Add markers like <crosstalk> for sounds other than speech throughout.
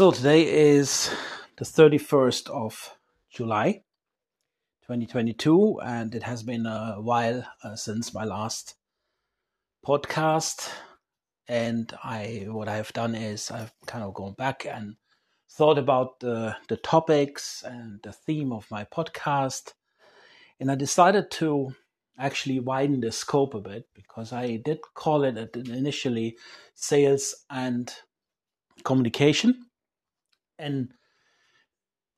So today is the 31st of July 2022, and it has been a while uh, since my last podcast. And I, what I have done is I've kind of gone back and thought about the, the topics and the theme of my podcast. And I decided to actually widen the scope a bit because I did call it initially sales and communication and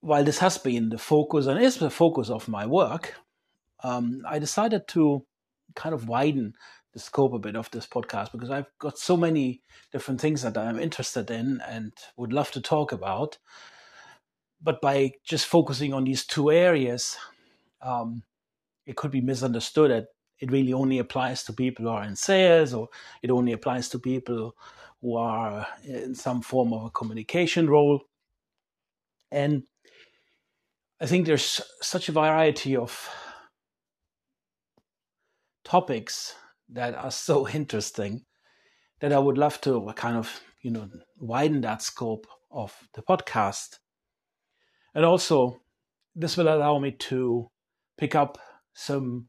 while this has been the focus and is the focus of my work, um, I decided to kind of widen the scope a bit of this podcast because I've got so many different things that I'm interested in and would love to talk about. But by just focusing on these two areas, um, it could be misunderstood that it really only applies to people who are in sales or it only applies to people who are in some form of a communication role. And I think there's such a variety of topics that are so <laughs> interesting that I would love to uh, kind of, you know, widen that scope of the podcast. And also, this will allow me to pick up some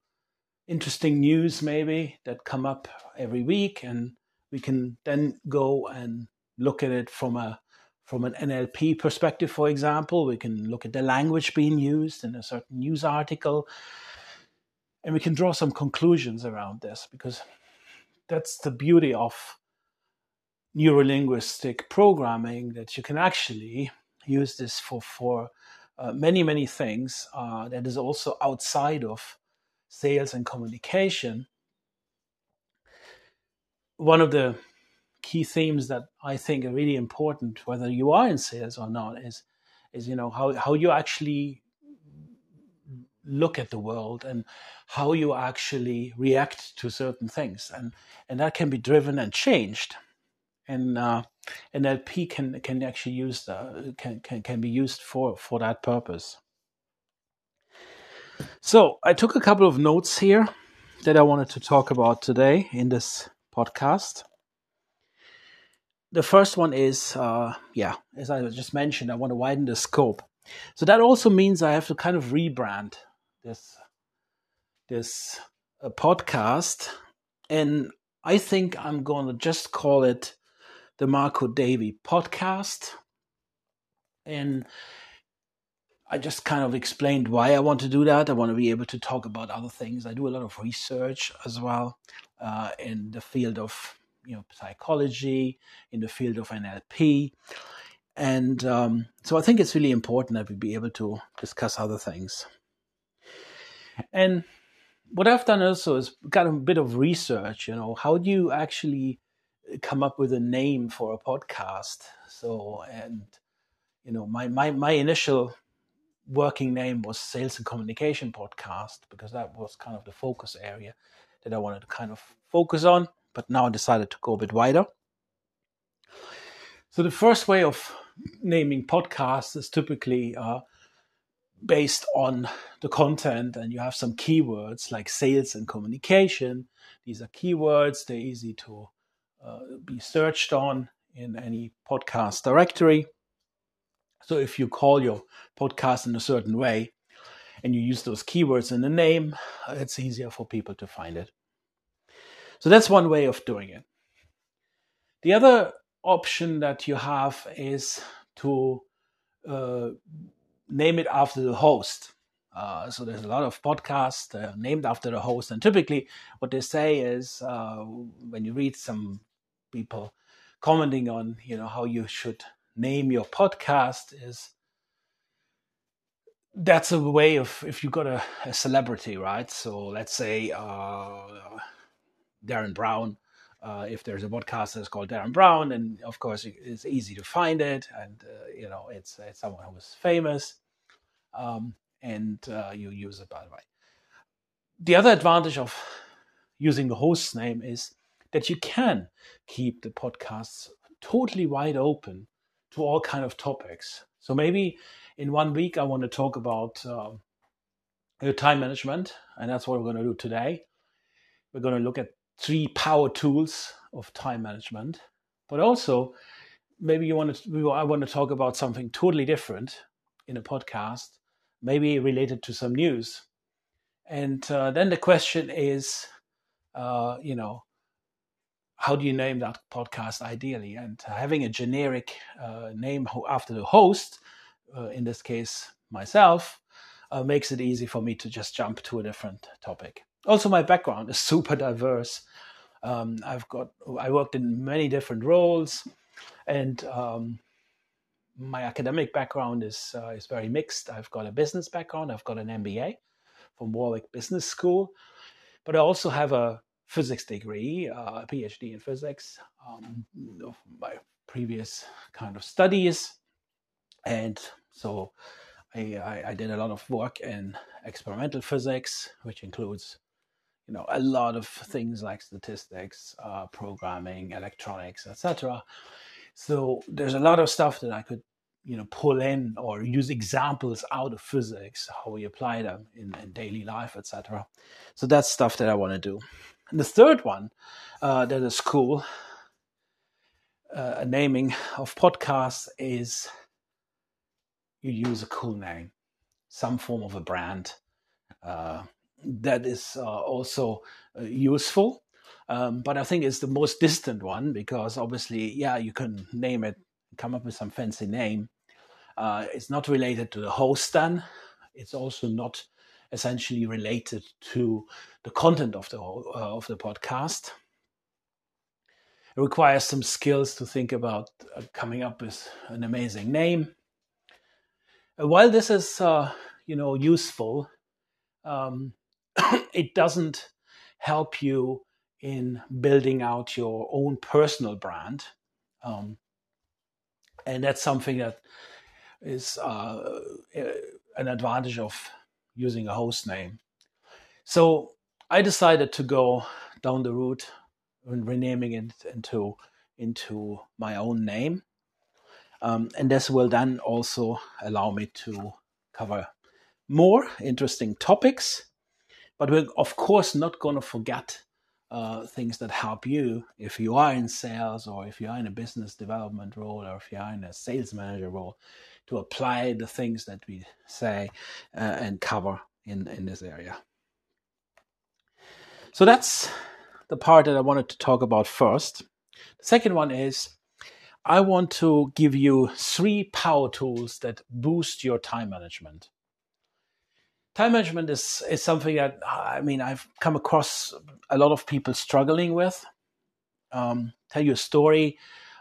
interesting news, maybe that come up every week, and we can then go and look at it from a from an NLP perspective, for example, we can look at the language being used in a certain news article, and we can draw some conclusions around this because that's the beauty of neurolinguistic programming that you can actually use this for for uh, many many things uh, that is also outside of sales and communication. One of the key themes that I think are really important, whether you are in sales or not, is is you know how how you actually look at the world and how you actually react to certain things, and and that can be driven and changed, and uh, NLP can can actually use the, can, can can be used for for that purpose. So I took a couple of notes here that I wanted to talk about today in this podcast the first one is, uh, yeah, as I just mentioned, I want to widen the scope. So that also means I have to kind of rebrand this this uh, podcast, and I think I'm going to just call it the Marco Davi podcast. And I just kind of explained why I want to do that. I want to be able to talk about other things. I do a lot of research as well uh, in the field of you know psychology, in the field of NLP, and um, so I think it's really important that we be able to discuss other things. And what I've done also is got a bit of research. You know, how do you actually come up with a name for a podcast? So and you know, my my my initial working name was Sales and Communication Podcast because that was kind of the focus area that I wanted to kind of focus on but now I decided to go a bit wider. So the first way of naming podcasts is typically uh, based on the content, and you have some keywords like sales and communication. These are keywords; they're easy to uh, be searched on in any podcast directory. So if you call your podcast in a certain way and you use those keywords in the name, it's easier for people to find it. So that's one way of doing it. The other option that you have is to uh, name it after the host. Uh, so there's a lot of podcasts uh, named after the host, and typically what they say is uh, when you read some people commenting on you know how you should name your podcast is that's a way of if you've got a, a celebrity right so let's say uh, Derren Brown. Uh, if there's a podcast that's called Derren Brown, and of course it's easy to find it, and uh, you know it's, it's someone who is famous, um, and uh, you use it by the way. The other advantage of using the host's name is that you can keep the podcasts totally wide open to all kind of topics. So maybe in one week I want to talk about your time management, and that's what we're going to do today. We're going to look at three power tools of time management. But also, maybe you want to, I want to talk about something totally different in a podcast, maybe related to some news. And uh, then the question is, uh, you know, how do you name that podcast ideally? And having a generic uh, name after the host, uh, in this case myself, uh, makes it easy for me to just jump to a different topic. Also, my background is super diverse. Um, I've got I worked in many different roles, and um, my academic background is uh, is very mixed. I've got a business background. I've got an MBA from Warwick Business School, but I also have a physics degree, uh, a PhD in physics, um, of my previous kind of studies, and so I, I, I did a lot of work in experimental physics, which includes you know a lot of things like statistics uh, programming electronics etc so there's a lot of stuff that i could you know pull in or use examples out of physics how we apply them in, in daily life etc so that's stuff that i want to do. And the third one uh, that is cool uh, a naming of podcasts is you use a cool name some form of a brand uh, that is uh, also uh, useful. Um, but I think it's the most distant one because obviously, yeah, you can name it, come up with some fancy name. Uh, it's not related to the host then. It's also not essentially related to the content of the uh, of the podcast. It requires some skills to think about uh, coming up with an amazing name. Uh, while this is, you know, useful, um, <coughs> it doesn't help you in building out your own personal brand. Um, and that's something that is uh, an advantage of using a host name. So I decided to go down the route and renaming it into into my own name, um, and this will then also allow me to cover more interesting topics but we're, of course, not going to forget uh, things that help you if you are in sales or if you are in a business development role or if you are in a sales manager role to apply the things that we say uh, and cover in, in this area. So that's the part that I wanted to talk about first. The second one is I want to give you three power tools that boost your time management time management is is something that I mean I've come across a lot of people struggling with. Um, tell you a story.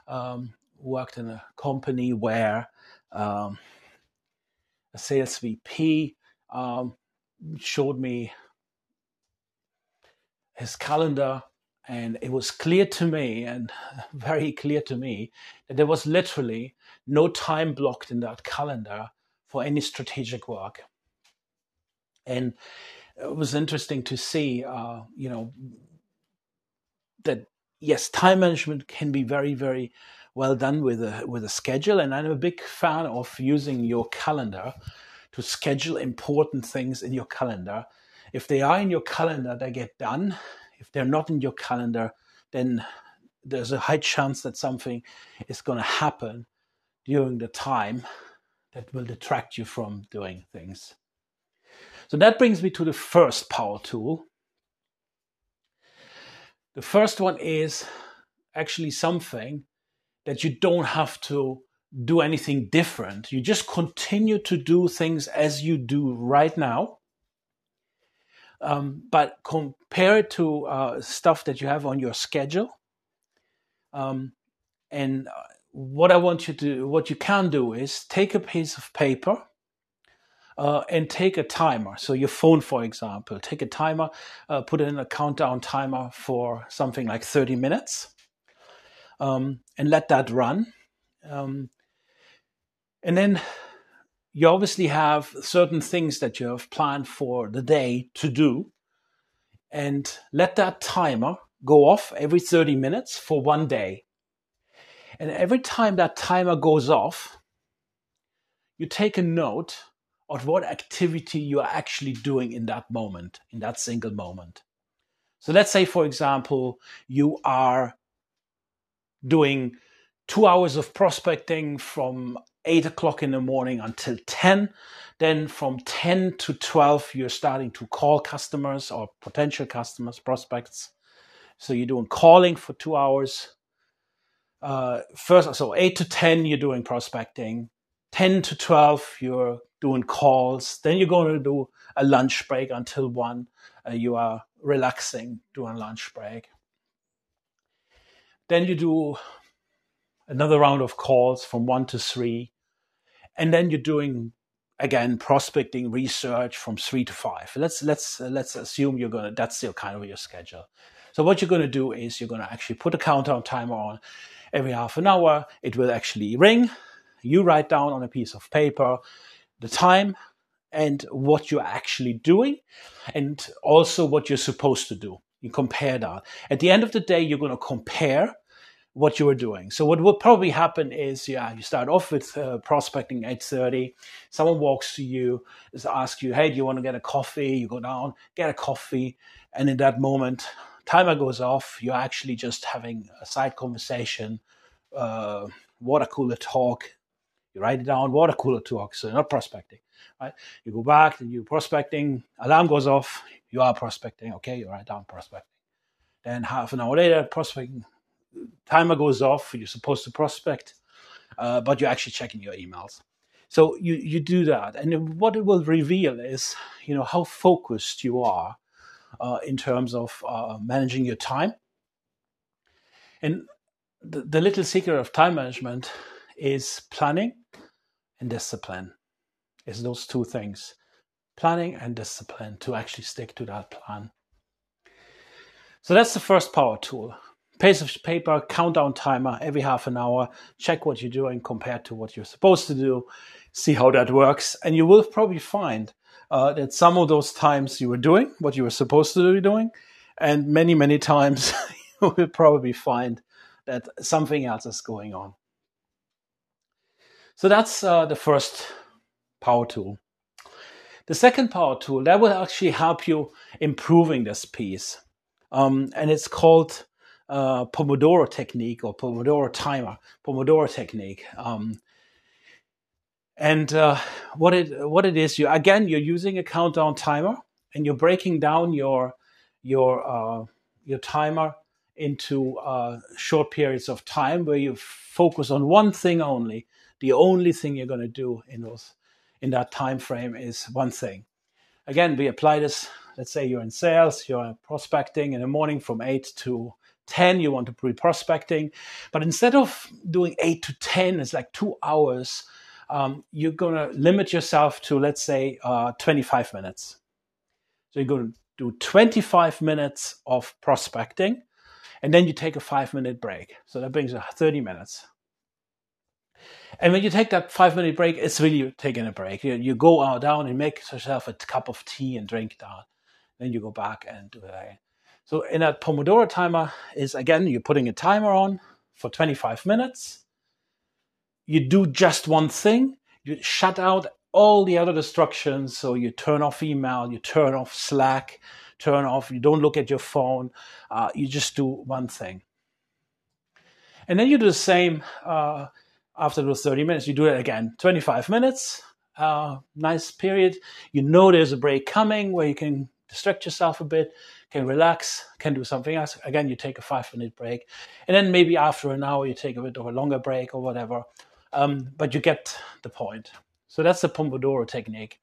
Um, worked in a company where um, a sales VP um, showed me his calendar, and it was clear to me, and <laughs> very clear to me, that there was literally no time blocked in that calendar for any strategic work and it was interesting to see, uh, you know, that yes, time management can be very, very well done with a with a schedule, and I'm a big fan of using your calendar to schedule important things in your calendar. If they are in your calendar, they get done. If they're not in your calendar, then there's a high chance that something is going to happen during the time that will detract you from doing things. So that brings me to the first power tool. The first one is actually something that you don't have to do anything different. You just continue to do things as you do right now. Um, but compare it to uh, stuff that you have on your schedule. Um, and uh, what I want you to, what you can do is take a piece of paper uh, and take a timer. So your phone, for example, take a timer, uh, put in a countdown timer for something like 30 minutes, um, and let that run. Um, and then you obviously have certain things that you have planned for the day to do, and let that timer go off every 30 minutes for one day. And every time that timer goes off, you take a note of what activity you are actually doing in that moment, in that single moment. So let's say, for example, you are doing two hours of prospecting from eight o'clock in the morning until 10. Then from 10 to 12, you're starting to call customers or potential customers, prospects. So you're doing calling for two hours. Uh, first, so 8 to 10, you're doing prospecting. 10 to 12, you're doing calls. Then you're going to do a lunch break until 1. Uh, you are relaxing during lunch break. Then you do another round of calls from 1 to 3. And then you're doing again prospecting research from 3 to 5. Let's let's uh, let's assume you're to that's your kind of your schedule. So what you're going to do is you're going to actually put a countdown timer on every half an hour. It will actually ring. You write down on a piece of paper the time and what you're actually doing and also what you're supposed to do. You compare that. At the end of the day, you're going to compare what you were doing. So what will probably happen is, yeah, you start off with uh, prospecting 8:30. Someone walks to you, is asks you, "Hey, do you want to get a coffee?" You go down, get a coffee, and in that moment, timer goes off. You're actually just having a side conversation, uh, water cooler talk. You write it down, water cooler talk. So you're not prospecting, right? You go back and you prospecting. Alarm goes off. You are prospecting. Okay, you write down prospecting. Then half an hour later, prospecting timer goes off. You're supposed to prospect, uh, but you're actually checking your emails. So you you do that, and what it will reveal is you know how focused you are uh, in terms of uh, managing your time. And the, the little secret of time management is planning and discipline. Is those two things, planning and discipline, to actually stick to that plan. So that's the first power tool. Piece of paper, countdown timer every half an hour. Check what you're doing compared to what you're supposed to do. See how that works, and you will probably find uh, that some of those times you were doing what you were supposed to be doing, and many, many times <laughs> you will probably find that something else is going on. So that's uh, the first power tool. The second power tool that will actually help you improving this piece, um, and it's called uh, Pomodoro technique or Pomodoro timer, Pomodoro technique. Um, and uh, what it what it is, you again you're using a countdown timer, and you're breaking down your your uh, your timer into uh, short periods of time where you focus on one thing only. The only thing you're going to do in those in that time frame is one thing. Again, we apply this. Let's say you're in sales, you're prospecting in the morning from eight to 10 you want to be prospecting but instead of doing 8 to 10 it's like two hours um, you're going to limit yourself to, let's say, uh, 25 minutes. So you're going to do 25 minutes of prospecting, and then you take a five minute break. So that brings you 30 minutes. And when you take that five minute break, it's really taking a break. You, you go out down and make yourself a cup of tea and drink that. Then you go back and do it again. So in that Pomodoro timer is again, you're putting a timer on for 25 minutes you do just one thing, you shut out all the other distractions. So you turn off email, you turn off Slack, turn off, you don't look at your phone, uh, you just do one thing. And then you do the same uh, after those 30 minutes, you do it again 25 minutes, uh, nice period. You know there's a break coming where you can distract yourself a bit, can relax, can do something else. Again, you take a five minute break. And then maybe after an hour, you take a bit of a longer break or whatever. Um, but you get the point. So that's the Pomodoro technique.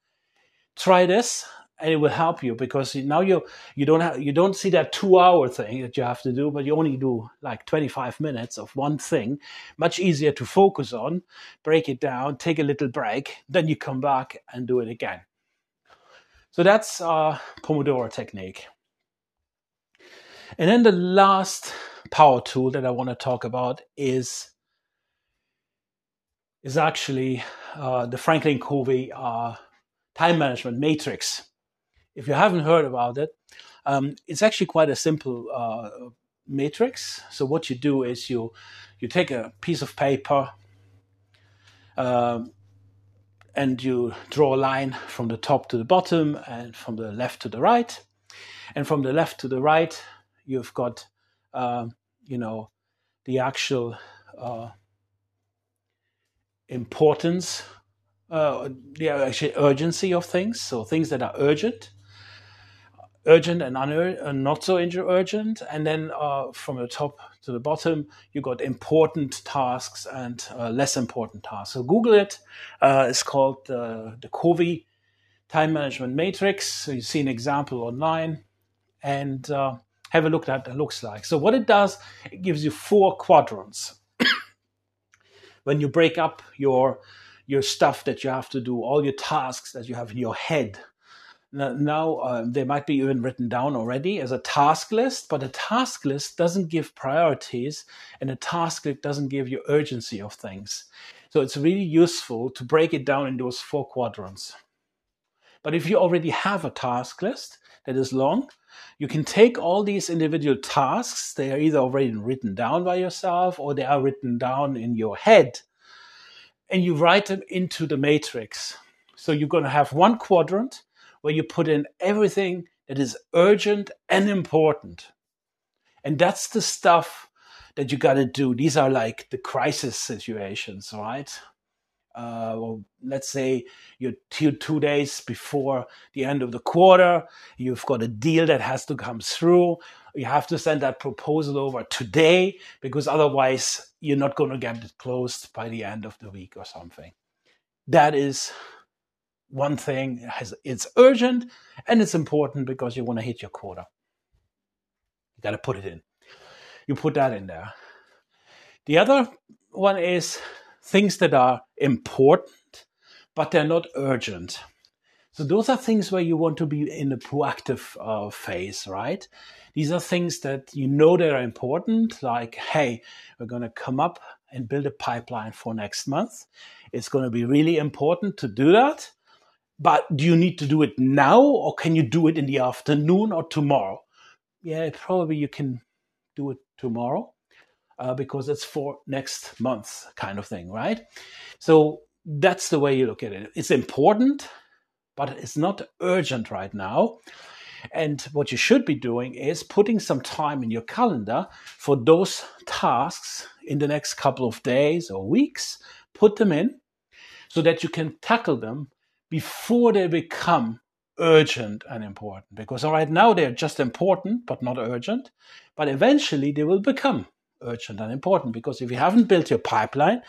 Try this, and it will help you because now you you don't have you don't see that two hour thing that you have to do, but you only do like 25 minutes of one thing. Much easier to focus on, break it down, take a little break, then you come back and do it again. So that's uh, Pomodoro technique. And then the last power tool that I want to talk about is is actually uh, the Franklin Covey uh, time management matrix. If you haven't heard about it, um, it's actually quite a simple uh, matrix. So what you do is you you take a piece of paper um, and you draw a line from the top to the bottom and from the left to the right, and from the left to the right you've got um, you know the actual uh, importance, uh, the actually urgency of things. So things that are urgent, urgent and, and not so urgent. And then uh, from the top to the bottom, you got important tasks and uh, less important tasks. So Google it. Uh, it's called uh, the Covey Time Management Matrix. So you see an example online and uh, have a look at what it looks like. So what it does, it gives you four quadrants. <coughs> when you break up your your stuff that you have to do, all your tasks that you have in your head, now uh, they might be even written down already as a task list but a task list doesn't give priorities and a task list doesn't give you urgency of things. So it's really useful to break it down in those four quadrants. But if you already have a task list that is long you can take all these individual tasks they are either already written down by yourself or they are written down in your head and you write them into the matrix. So you're going to have one quadrant where you put in everything that is urgent and important. And that's the stuff that you got to do. These are like the crisis situations, right? Uh, well, let's say you're two, two days before the end of the quarter, you've got a deal that has to come through. You have to send that proposal over today because otherwise you're not going to get it closed by the end of the week or something. That is one thing has it's urgent and it's important because you want to hit your quota. You got to put it in. You put that in there. The other one is things that are important, but they're not urgent. So those are things where you want to be in a proactive uh, phase, right? These are things that you know that are important, like, hey, we're going to come up and build a pipeline for next month. It's going to be really important to do that. But do you need to do it now or can you do it in the afternoon or tomorrow? Yeah, probably you can do it tomorrow uh, because it's for next month kind of thing, right? So that's the way you look at it. It's important, but it's not urgent right now. And what you should be doing is putting some time in your calendar for those tasks in the next couple of days or weeks. Put them in so that you can tackle them before they become urgent and important. Because right now they're just important but not urgent. But eventually they will become urgent and important because if you haven't built your pipeline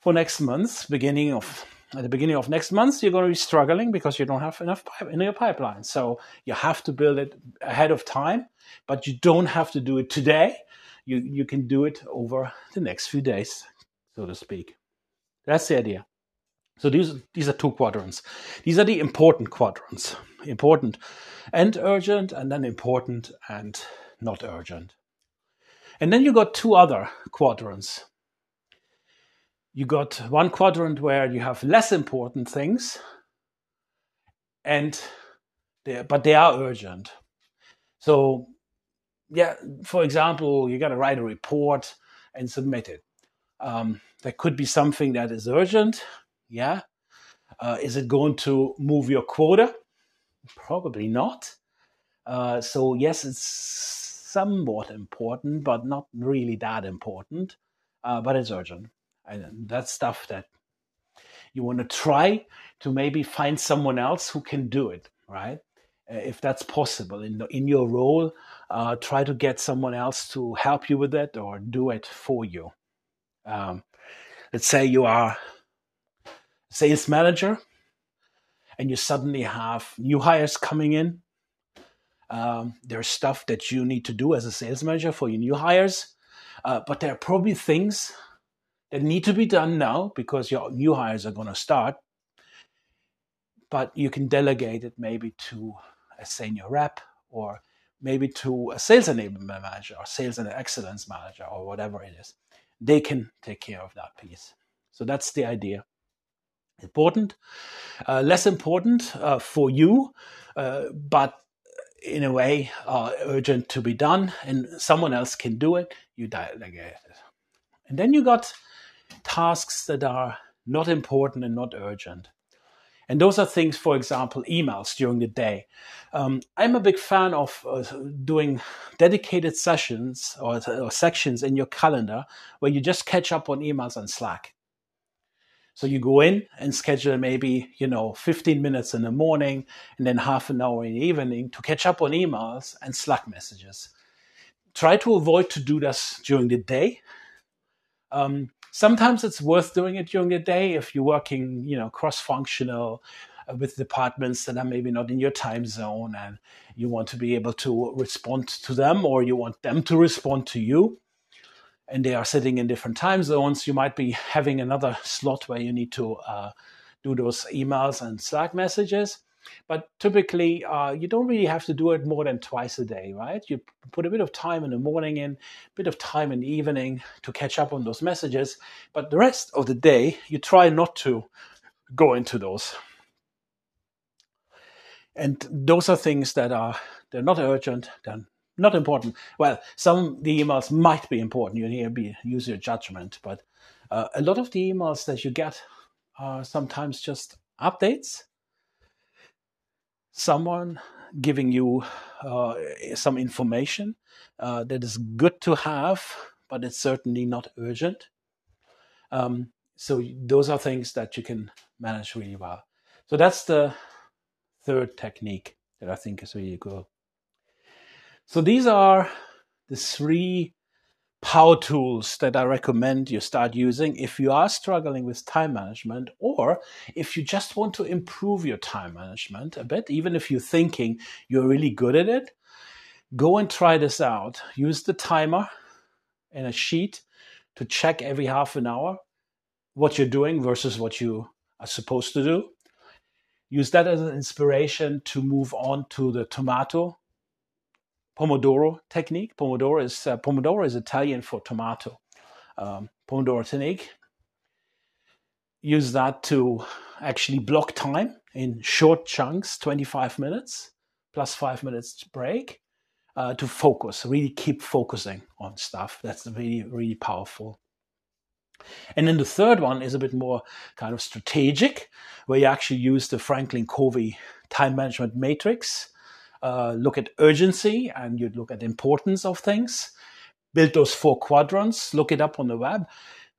for next month, beginning of at the beginning of next month, you're going to be struggling because you don't have enough in your pipeline. So you have to build it ahead of time, but you don't have to do it today. You you can do it over the next few days, so to speak. That's the idea. So these these are two quadrants. These are the important quadrants. Important and urgent, and then important and not urgent. And then you got two other quadrants. You got one quadrant where you have less important things, and they, but they are urgent. So, yeah, for example, you got to write a report and submit it. Um, there could be something that is urgent, yeah. Uh, is it going to move your quota? Probably not. Uh, so, yes, it's somewhat important, but not really that important. Uh, but it's urgent. And that's stuff that you want to try to maybe find someone else who can do it, right? Uh, if that's possible in, the, in your role, uh, try to get someone else to help you with it or do it for you. Um, let's say you are sales manager and you suddenly have new hires coming in. Um, there's stuff that you need to do as a sales manager for your new hires, uh, but there are probably things that need to be done now because your new hires are going to start. But you can delegate it maybe to a senior rep or maybe to a sales enablement manager or sales and excellence manager or whatever it is. They can take care of that piece. So that's the idea important, uh, less important uh, for you, uh, but in a way urgent to be done, and someone else can do it. You delegate it, and then you got tasks that are not important and not urgent. And those are things, for example, emails during the day. Um, I'm a big fan of uh, doing dedicated sessions or, or sections in your calendar where you just catch up on emails on Slack So you go in and schedule maybe, you know, 15 minutes in the morning and then half an hour in the evening to catch up on emails and Slack messages. Try to avoid to do this during the day. Um, sometimes it's worth doing it during the day if you're working, you know, cross-functional uh, with departments that are maybe not in your time zone and you want to be able to respond to them or you want them to respond to you and they are sitting in different time zones, you might be having another slot where you need to uh, do those emails and Slack messages. But typically, uh, you don't really have to do it more than twice a day, right? You put a bit of time in the morning in, a bit of time in the evening to catch up on those messages. But the rest of the day, you try not to go into those. And those are things that are they're not urgent, they're not important. Well, some the emails might be important. You need to use your judgment, but uh, a lot of the emails that you get are sometimes just updates. Someone giving you uh, some information uh, that is good to have, but it's certainly not urgent. Um, so those are things that you can manage really well. So that's the third technique that I think is really good. So these are the three power tools that I recommend you start using if you are struggling with time management or if you just want to improve your time management a bit, even if you're thinking you're really good at it. Go and try this out. Use the timer and a sheet to check every half an hour what you're doing versus what you are supposed to do. Use that as an inspiration to move on to the tomato Pomodoro technique. Pomodoro is uh, Pomodoro is Italian for tomato. Um, Pomodoro technique. Use that to actually block time in short chunks, 25 minutes plus five minutes break, uh, to focus. Really keep focusing on stuff. That's really really powerful. And then the third one is a bit more kind of strategic, where you actually use the Franklin Covey time management matrix uh, look at urgency and you'd look at importance of things. Build those four quadrants, look it up on the web,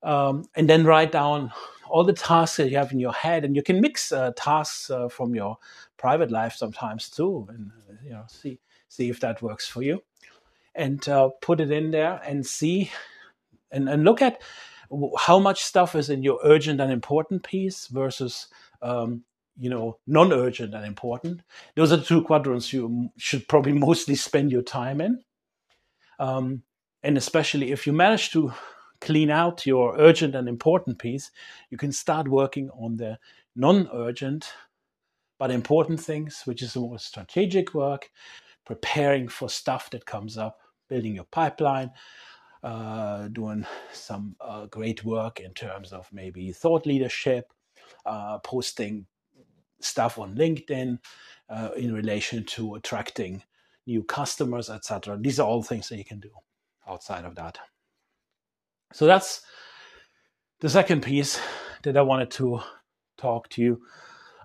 um, and then write down all the tasks that you have in your head. And you can mix uh, tasks uh, from your private life sometimes too, and you know see see if that works for you, and uh, put it in there and see and, and look at how much stuff is in your urgent and important piece versus um, you know, non-urgent and important. Those are the two quadrants you should probably <laughs> mostly spend your time in. Um, and especially if you manage to clean out your urgent and important piece, you can start working on the non-urgent but important things, which is more strategic work, preparing for stuff that comes up, building your pipeline, uh, doing some uh, great work in terms of maybe thought leadership, uh, posting stuff on LinkedIn uh, in relation to attracting new customers, etc. These are all things that you can do outside of that. So that's the second piece that I wanted to talk to you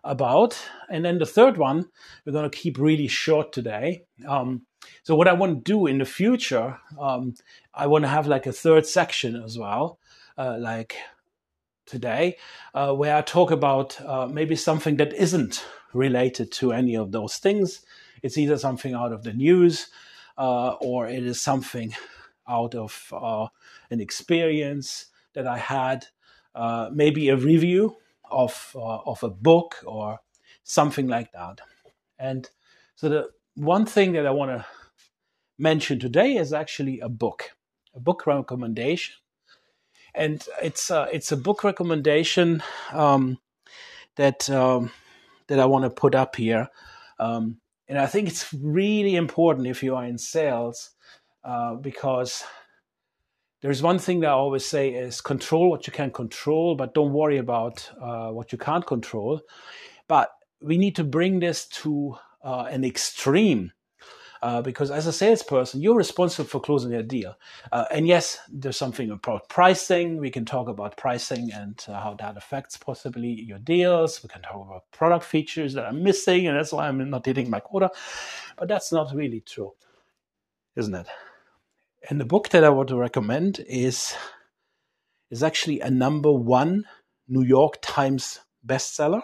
about. And then the third one, we're going to keep really short today. Um, so, what I want to do in the future, um, I want to have like a third section as well, uh, like today, uh, where I talk about uh, maybe something that isn't related to any of those things. It's either something out of the news uh, or it is something out of uh, an experience that I had, uh, maybe a review of uh, of a book or something like that. And so the one thing that I want to mention today is actually a book, a book recommendation and it's uh, it's a book recommendation um, that um, that I want to put up here, um, and I think it's really important if you are in sales uh, because there's one thing that I always say is control what you can control, but don't worry about uh, what you can't control. But we need to bring this to uh, an extreme uh, because as a salesperson, you're responsible for closing a deal. Uh, and yes, there's something about pricing. We can talk about pricing and uh, how that affects possibly your deals. We can talk about product features that are missing, and that's why I'm not hitting my quota. But that's not really true, isn't it? And the book that I want to recommend is is actually a number one New York Times bestseller.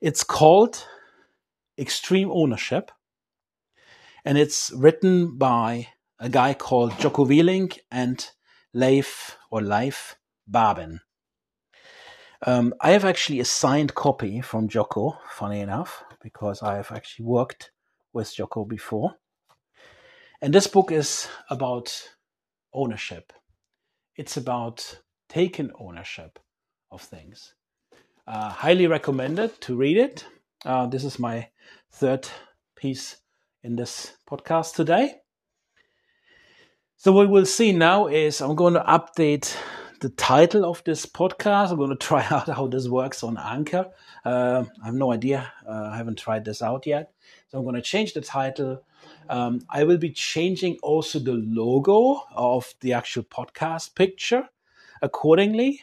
It's called Extreme Ownership, and it's written by a guy called Jocko Willink and Leif or Leif Babin. Um, I have actually a signed copy from Jocko, funny enough, because I have actually worked with Jocko before. And this book is about ownership. It's about taking ownership of things. Uh, highly recommended to read it. Uh, this is my third piece in this podcast today. So, what we'll see now is I'm going to update the title of this podcast. I'm going to <laughs> try out how this works on Anchor. Uh, I have no idea. Uh, I haven't tried this out yet. So I'm going to change the title. Um, I will be changing also the logo of the actual podcast picture accordingly.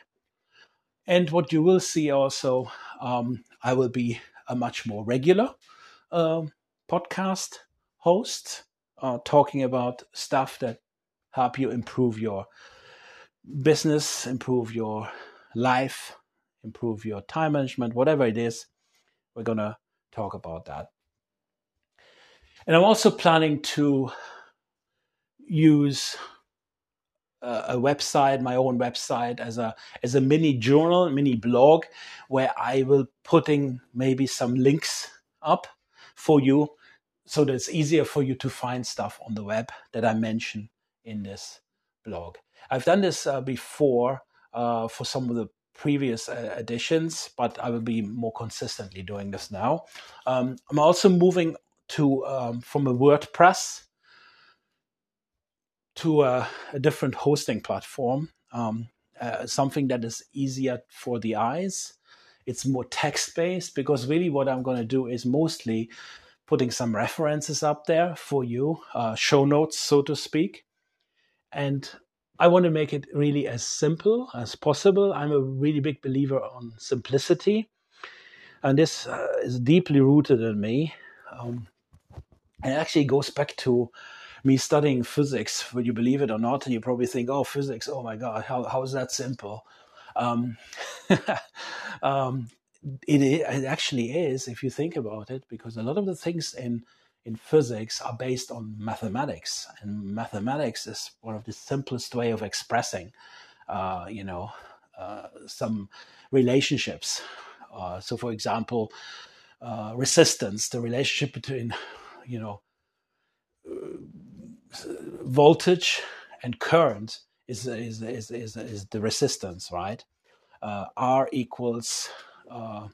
And what you will see also, um, I will be a much more regular um, podcast host, uh, talking about stuff that help you improve your business, improve your life, improve your time management, whatever it is, we're going to talk about that. And I'm also planning to use a, a website, my own website, as a as a mini journal, mini blog, where I will putting maybe some links up for you, so that it's easier for you to find stuff on the web that I mention in this blog. I've done this uh, before uh, for some of the previous uh, editions, but I will be more consistently doing this now. Um, I'm also moving to um, from a WordPress to a, a different hosting platform, um, uh, something that is easier for the eyes. It's more text based because really what I'm going to do is mostly putting some references up there for you, uh, show notes, so to speak. And I want to make it really as simple as possible. I'm a really big believer on simplicity, and this uh, is deeply rooted in me. Um, and it actually goes back to me studying physics. Would you believe it or not? And you probably think, "Oh, physics! Oh my God, how how is that simple?" Um, <laughs> um, it, it actually is, if you think about it, because a lot of the things in in physics are based on mathematics, and mathematics is one of the simplest way of expressing, uh, you know, uh, some relationships. Uh, so, for example, uh, resistance, the relationship between, you know, voltage and current is is is is, is the resistance, right? Uh, R equals uh,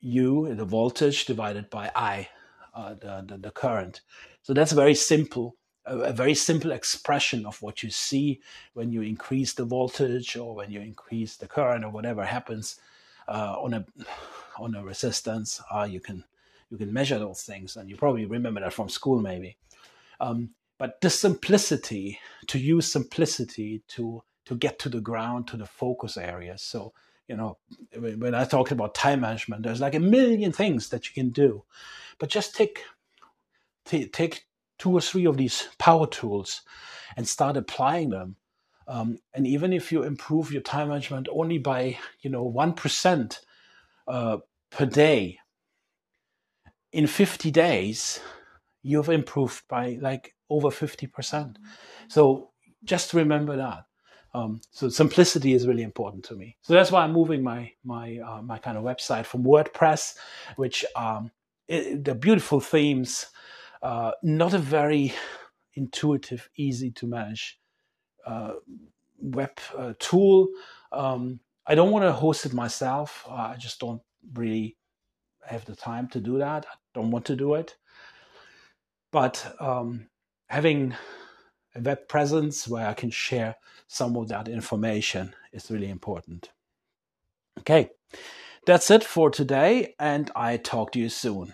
U, the voltage, divided by I, uh, the, the, the, current. So that's very simple, a, very simple expression of what you see when you increase the voltage or when you increase the current or whatever happens uh, on a on a resistance. Uh, you can you can measure those things, and you probably remember that from school, maybe. Um, but the simplicity to use simplicity to to get to the ground to the focus areas. So you know, when I talk about time management, there's like a million things that you can do, but just take t- take two or three of these power tools and start applying them. Um, and even if you improve your time management only by you know one percent uh, per day, in 50 days, you've improved by like over 50%. So just remember that. Um, so simplicity is really important to me. So that's why I'm moving my my uh, my kind of website from WordPress, which um, it, the beautiful themes, uh, not a very intuitive, easy to manage uh, web uh, tool. Um, I don't want to host it myself. I just don't really have the time to do that. I don't want to do it. But um, having a web presence where I can share some of that information is really important. Okay, that's it for today, and I talk to you soon.